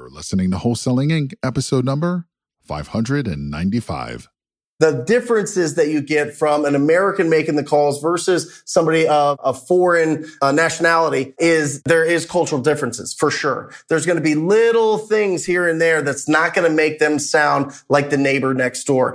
You're listening to Wholesaling Inc., episode number 595 the differences that you get from an American making the calls versus somebody of a foreign uh, nationality is there is cultural differences for sure. There's going to be little things here and there that's not going to make them sound like the neighbor next door.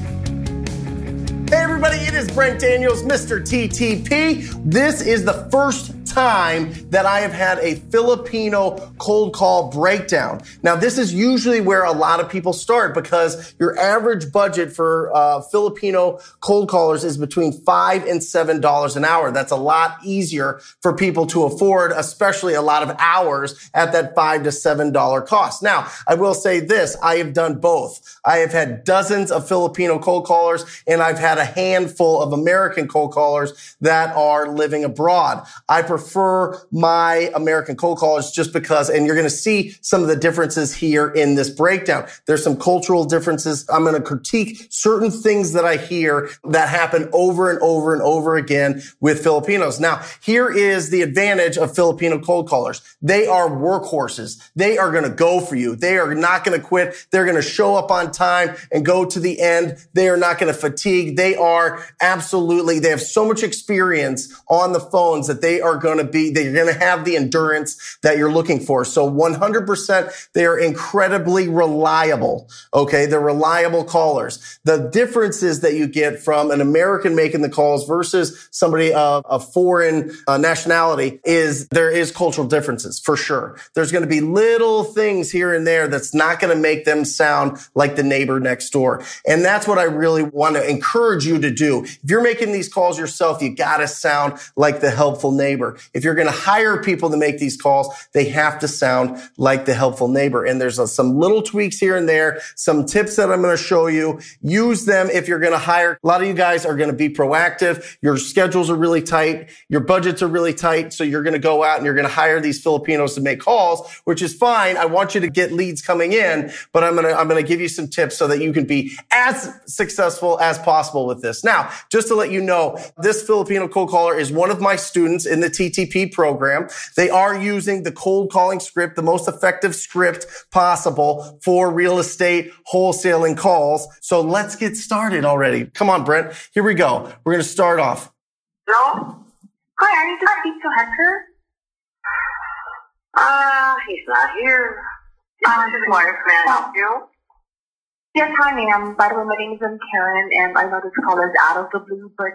Everybody, it is Brent Daniels, Mr. TTP. This is the first time that I have had a Filipino cold call breakdown. Now, this is usually where a lot of people start because your average budget for uh, Filipino cold callers is between five and seven dollars an hour. That's a lot easier for people to afford, especially a lot of hours at that five to seven dollar cost. Now, I will say this: I have done both. I have had dozens of Filipino cold callers, and I've had a handful of American cold callers that are living abroad. I prefer prefer my American cold callers just because, and you're going to see some of the differences here in this breakdown. There's some cultural differences. I'm going to critique certain things that I hear that happen over and over and over again with Filipinos. Now, here is the advantage of Filipino cold callers. They are workhorses. They are going to go for you. They are not going to quit. They're going to show up on time and go to the end. They are not going to fatigue. They are absolutely, they have so much experience on the phones that they are going going to be, they're going to have the endurance that you're looking for. So 100%, they are incredibly reliable. Okay. They're reliable callers. The differences that you get from an American making the calls versus somebody of a foreign uh, nationality is there is cultural differences for sure. There's going to be little things here and there that's not going to make them sound like the neighbor next door. And that's what I really want to encourage you to do. If you're making these calls yourself, you got to sound like the helpful neighbor. If you're going to hire people to make these calls, they have to sound like the helpful neighbor. And there's some little tweaks here and there, some tips that I'm going to show you. Use them if you're going to hire. A lot of you guys are going to be proactive. Your schedules are really tight. Your budgets are really tight. So you're going to go out and you're going to hire these Filipinos to make calls, which is fine. I want you to get leads coming in, but I'm going to, I'm going to give you some tips so that you can be as successful as possible with this. Now, just to let you know, this Filipino cold caller is one of my students in the T TTP program. They are using the cold calling script, the most effective script possible for real estate wholesaling calls. So let's get started already. Come on, Brent. Here we go. We're going to start off. Hello? Hi, I need to speak to Hector. Uh, he's not here. Uh, this is wife, man. Help you? Yes, hi, ma'am. By the way, my name is Karen, and I know this call is out of the blue, but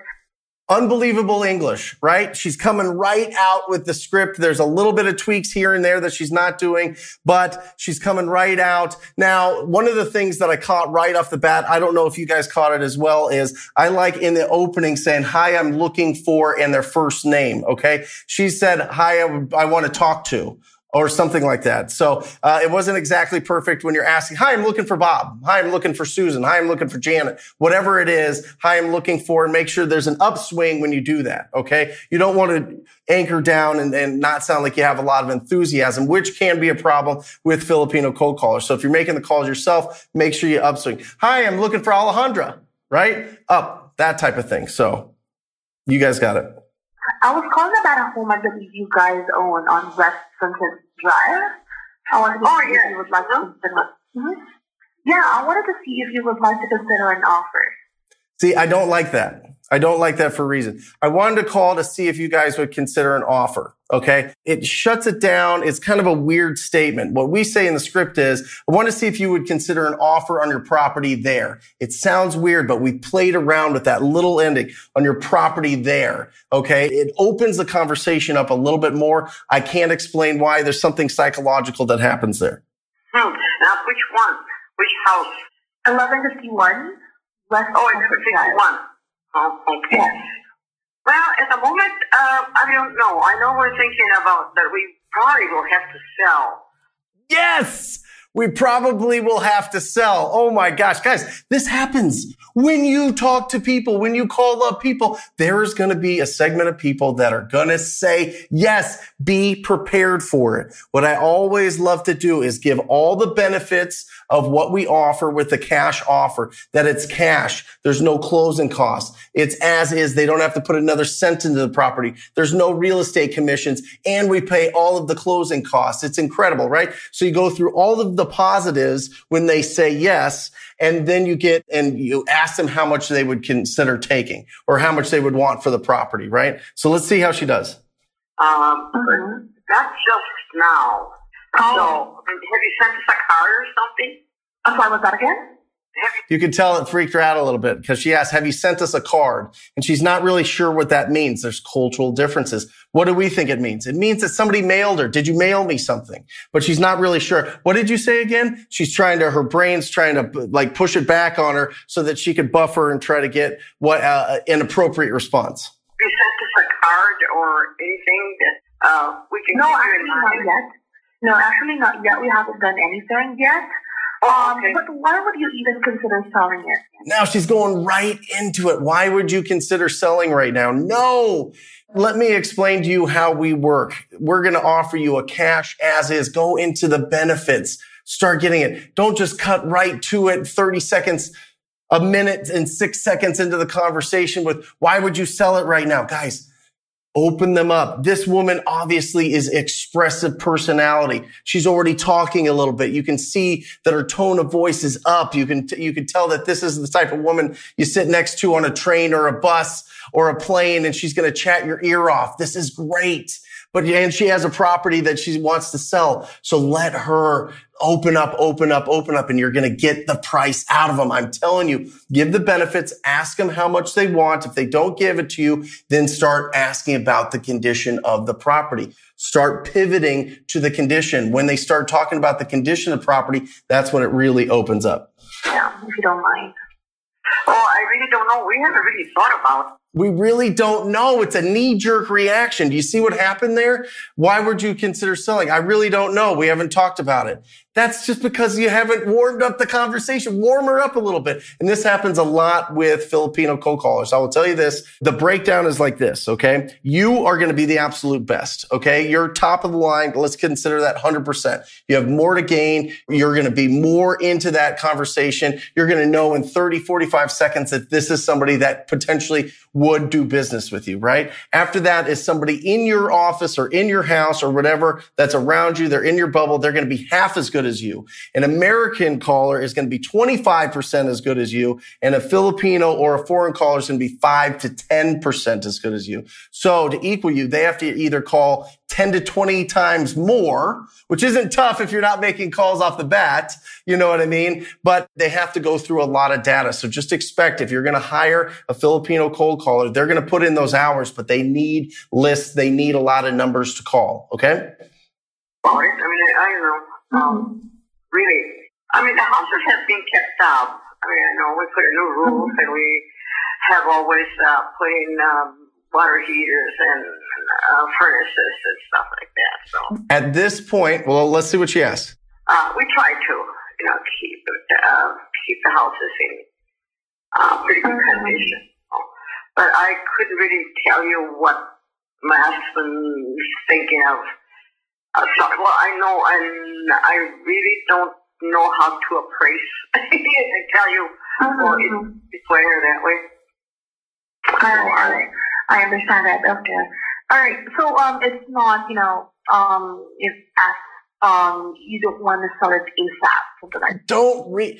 unbelievable English, right? She's coming right out with the script. There's a little bit of tweaks here and there that she's not doing, but she's coming right out. Now, one of the things that I caught right off the bat, I don't know if you guys caught it as well, is I like in the opening saying, hi, I'm looking for and their first name. Okay. She said, hi, I, I want to talk to or something like that. So uh, it wasn't exactly perfect when you're asking, "Hi, I'm looking for Bob. Hi, I'm looking for Susan. Hi, I'm looking for Janet. Whatever it is, hi, I'm looking for." And make sure there's an upswing when you do that. Okay, you don't want to anchor down and, and not sound like you have a lot of enthusiasm, which can be a problem with Filipino cold callers. So if you're making the calls yourself, make sure you upswing. Hi, I'm looking for Alejandra. Right up that type of thing. So you guys got it. I was calling about a home I believe you guys own on West Sunset Drive. I wanted to oh, see yeah. if you would like to consider. Mm-hmm. Yeah, I wanted to see if you would like to consider an offer. See, I don't like that. I don't like that for a reason. I wanted to call to see if you guys would consider an offer. Okay. It shuts it down. It's kind of a weird statement. What we say in the script is, I want to see if you would consider an offer on your property there. It sounds weird, but we played around with that little ending on your property there. Okay. It opens the conversation up a little bit more. I can't explain why there's something psychological that happens there. Hmm. Now, which one? Which house? 1151 West oh, um, like? Well, at the moment, uh, I don't know. I know we're thinking about that we probably will have to sell. Yes! We probably will have to sell. Oh my gosh, guys, this happens when you talk to people, when you call up people, there is going to be a segment of people that are going to say, yes, be prepared for it. What I always love to do is give all the benefits of what we offer with the cash offer, that it's cash. There's no closing costs. It's as is. They don't have to put another cent into the property. There's no real estate commissions and we pay all of the closing costs. It's incredible, right? So you go through all of the positives when they say yes. And then you get and you ask them how much they would consider taking or how much they would want for the property, right? So let's see how she does. Um, mm-hmm. that's just now. Oh. So, have you sent us a card or something? I'm sorry, was that again? You could tell it freaked her out a little bit because she asked, have you sent us a card? And she's not really sure what that means. There's cultural differences. What do we think it means? It means that somebody mailed her. Did you mail me something? But she's not really sure. What did you say again? She's trying to, her brain's trying to like push it back on her so that she could buffer and try to get what, uh, an appropriate response. You sent us a card or anything that, uh, we can No, actually not yet. No, actually not yet. We haven't done anything yet. Oh, um, okay. But why would you even consider selling it? Now she's going right into it. Why would you consider selling right now? No. Let me explain to you how we work. We're going to offer you a cash as is. Go into the benefits. Start getting it. Don't just cut right to it 30 seconds, a minute and six seconds into the conversation with why would you sell it right now? Guys, Open them up. This woman obviously is expressive personality. She's already talking a little bit. You can see that her tone of voice is up. You can, you can tell that this is the type of woman you sit next to on a train or a bus or a plane and she's going to chat your ear off. This is great but and she has a property that she wants to sell. So let her open up, open up, open up, and you're going to get the price out of them. I'm telling you, give the benefits, ask them how much they want. If they don't give it to you, then start asking about the condition of the property. Start pivoting to the condition. When they start talking about the condition of property, that's when it really opens up. Yeah, if you don't mind. Oh, I really don't know. We haven't really thought about we really don't know. It's a knee jerk reaction. Do you see what happened there? Why would you consider selling? I really don't know. We haven't talked about it. That's just because you haven't warmed up the conversation. Warm her up a little bit. And this happens a lot with Filipino cold callers. I will tell you this. The breakdown is like this. Okay. You are going to be the absolute best. Okay. You're top of the line. Let's consider that 100%. You have more to gain. You're going to be more into that conversation. You're going to know in 30, 45 seconds that this is somebody that potentially would do business with you, right? After that is somebody in your office or in your house or whatever that's around you. They're in your bubble. They're going to be half as good as you. An American caller is going to be 25% as good as you. And a Filipino or a foreign caller is going to be five to 10% as good as you. So to equal you, they have to either call 10 to 20 times more, which isn't tough if you're not making calls off the bat. You know what I mean? But they have to go through a lot of data. So just expect if you're going to hire a Filipino cold caller, they're going to put in those hours, but they need lists. They need a lot of numbers to call. Okay. I mean, I don't know. Um, Um, really, I mean, the houses have been kept up. I mean, I know we put a new roof mm-hmm. and we have always uh, put in um, water heaters and uh, furnaces and stuff like that. So at this point, well, let's see what she asks. Uh, we try to, you know, keep uh, keep the houses in uh, pretty good condition. But I couldn't really tell you what my husband's thinking of. Uh, so, well, I know, and I really don't know how to appraise and tell you mm-hmm. well, it's, it's that way. All right. I understand that. Okay. All right. So um, it's not you know um it's as um you don't want to sell it ASAP something like. Don't read.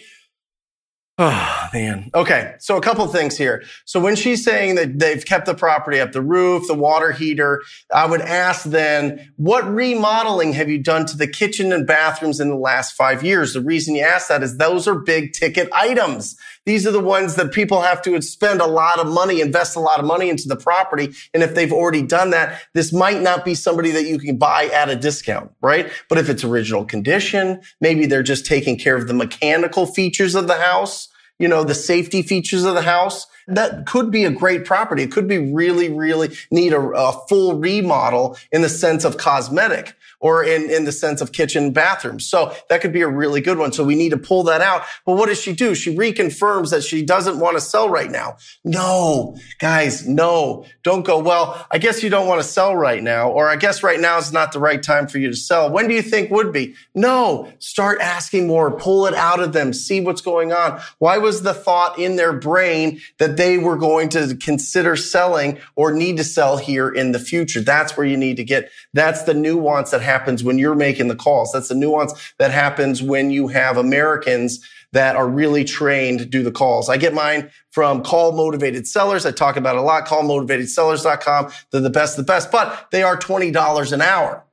Oh man. Okay. So a couple things here. So when she's saying that they've kept the property up, the roof, the water heater, I would ask then, what remodeling have you done to the kitchen and bathrooms in the last five years? The reason you ask that is those are big ticket items. These are the ones that people have to spend a lot of money, invest a lot of money into the property. And if they've already done that, this might not be somebody that you can buy at a discount, right? But if it's original condition, maybe they're just taking care of the mechanical features of the house you know, the safety features of the house, that could be a great property. It could be really, really need a, a, full remodel in the sense of cosmetic. or in, in the sense of kitchen bathrooms. So that could be a really good one. So we need to pull that out. But what does she do? She reconfirms that she doesn't want to sell right now. No, guys, no, don't go, well, I guess you don't want to sell right now, or I guess right now is not the right time for you to sell. When do you think would be? No, start asking more, pull it out of them, see what's going on. Why was the thought in their brain that they were going to consider selling or need to sell here in the future? That's where you need to get, that's the nuance that happens when you're making the calls. That's the nuance that happens when you have Americans that are really trained to do the calls. I get mine from call motivated sellers. I talk about a lot, callmotivatedsellers.com. They're the best, the best, but they are $20 an hour,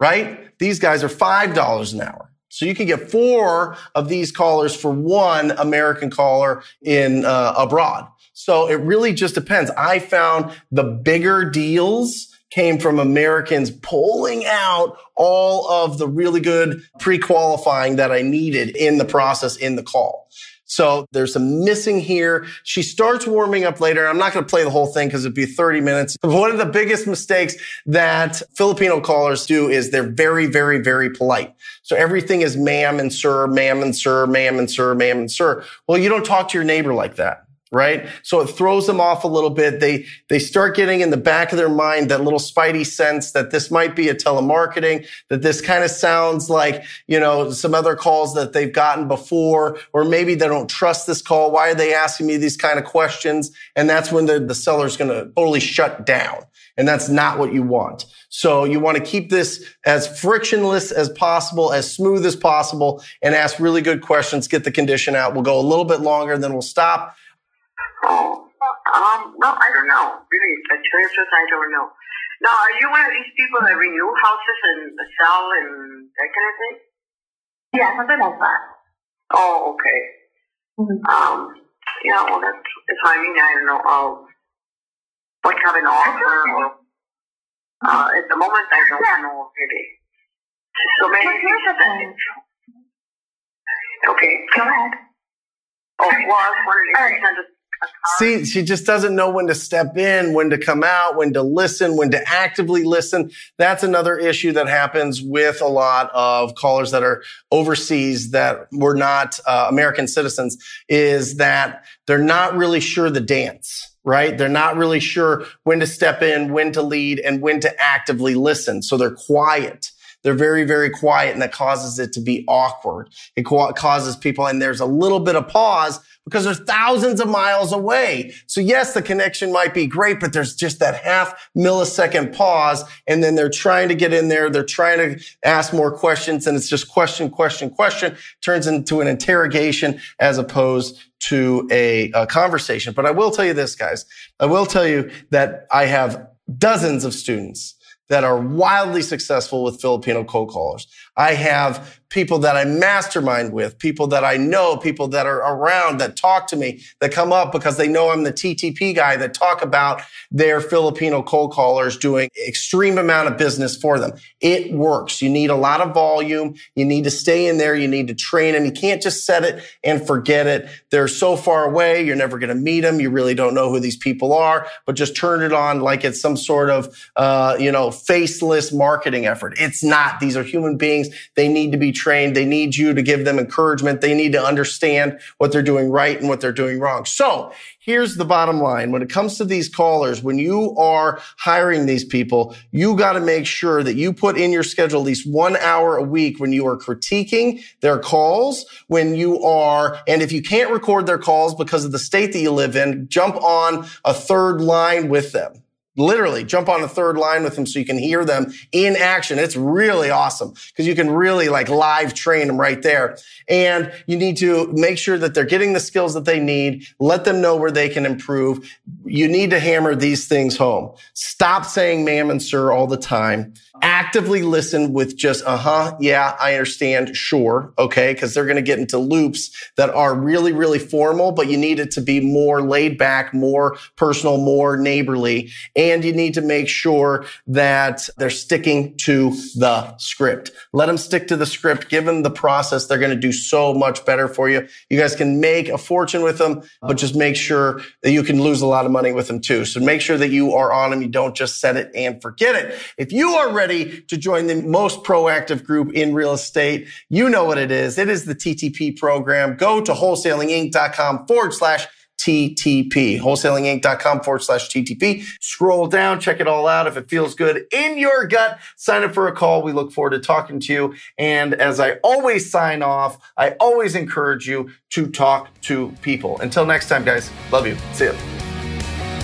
right? These guys are $5 an hour. So you can get four of these callers for one American caller in uh, abroad. So it really just depends. I found the bigger deals came from Americans pulling out all of the really good pre-qualifying that I needed in the process in the call. So there's some missing here. She starts warming up later. I'm not going to play the whole thing because it'd be 30 minutes. One of the biggest mistakes that Filipino callers do is they're very, very, very polite. So everything is ma'am and sir, ma'am and sir, ma'am and sir, ma'am and sir. Well, you don't talk to your neighbor like that right? So it throws them off a little bit. They, they start getting in the back of their mind that little spidey sense that this might be a telemarketing, that this kind of sounds like, you know, some other calls that they've gotten before, or maybe they don't trust this call. Why are they asking me these kind of questions? And that's when the, the seller's going to totally shut down. And that's not what you want. So you want to keep this as frictionless as possible, as smooth as possible, and ask really good questions, get the condition out. We'll go a little bit longer, then we'll stop. Oh, um, no, I don't know. Really, the truth I don't know. Now, are you one of these people that renew houses and sell and that kind of thing? Yeah, something like that. Oh, okay. Mm-hmm. Um, yeah, well, that's, if I mean, I don't know, uh, what kind of an offer or, uh, at the moment, I don't Yeah. know really. So maybe But here's the thing. Okay. Go ahead. Oh, well, I was wondering if you sent us a card. See, she just doesn't know when to step in, when to come out, when to listen, when to actively listen. That's another issue that happens with a lot of callers that are overseas that were not uh, American citizens is that they're not really sure the dance. Right? They're not really sure when to step in, when to lead, and when to actively listen. So they're quiet. They're very, very quiet, and that causes it to be awkward. It ca- causes people, and there's a little bit of pause because they're thousands of miles away. So yes, the connection might be great, but there's just that half millisecond pause. And then they're trying to get in there. They're trying to ask more questions and it's just question, question, question turns into an interrogation as opposed to a, a conversation. But I will tell you this, guys. I will tell you that I have dozens of students that are wildly successful with Filipino cold callers. I have people that I mastermind with, people that I know, people that are around that talk to me, that come up because they know I'm the TTP guy that talk about their Filipino cold callers doing extreme amount of business for them. It works. You need a lot of volume. You need to stay in there. You need to train them. You can't just set it and forget it. They're so far away. You're never going to meet them. You really don't know who these people are, but just turn it on like it's some sort of, uh, you know, faceless marketing effort. It's not. These are human beings. They need to be trained. They need you to give them encouragement. They need to understand what they're doing right and what they're doing wrong. So here's the bottom line. When it comes to these callers, when you are hiring these people, you got to make sure that you put in your schedule at least one hour a week when you are critiquing their calls, when you are, and if you can't record their calls because of the state that you live in, jump on a third line with them literally jump on a third line with them so you can hear them in action. It's really awesome because you can really like live train them right there. And you need to make sure that they're getting the skills that they need. Let them know where they can improve. You need to hammer these things home. Stop saying ma'am and sir all the time. Actively listen with just, uh huh, yeah, I understand, sure, okay, because they're going to get into loops that are really, really formal, but you need it to be more laid back, more personal, more neighborly. And you need to make sure that they're sticking to the script. Let them stick to the script. Give them the process. They're going to do so much better for you. You guys can make a fortune with them, but just make sure that you can lose a lot of money with them too. So make sure that you are on them. You don't just set it and forget it. If you are ready ready to join the most proactive group in real estate, you know what it is. It is the TTP program. Go to wholesalinginc.com forward slash TTP. Wholesalinginc.com forward slash TTP. Scroll down, check it all out. If it feels good in your gut, sign up for a call. We look forward to talking to you. And as I always sign off, I always encourage you to talk to people. Until next time, guys, love you. See you.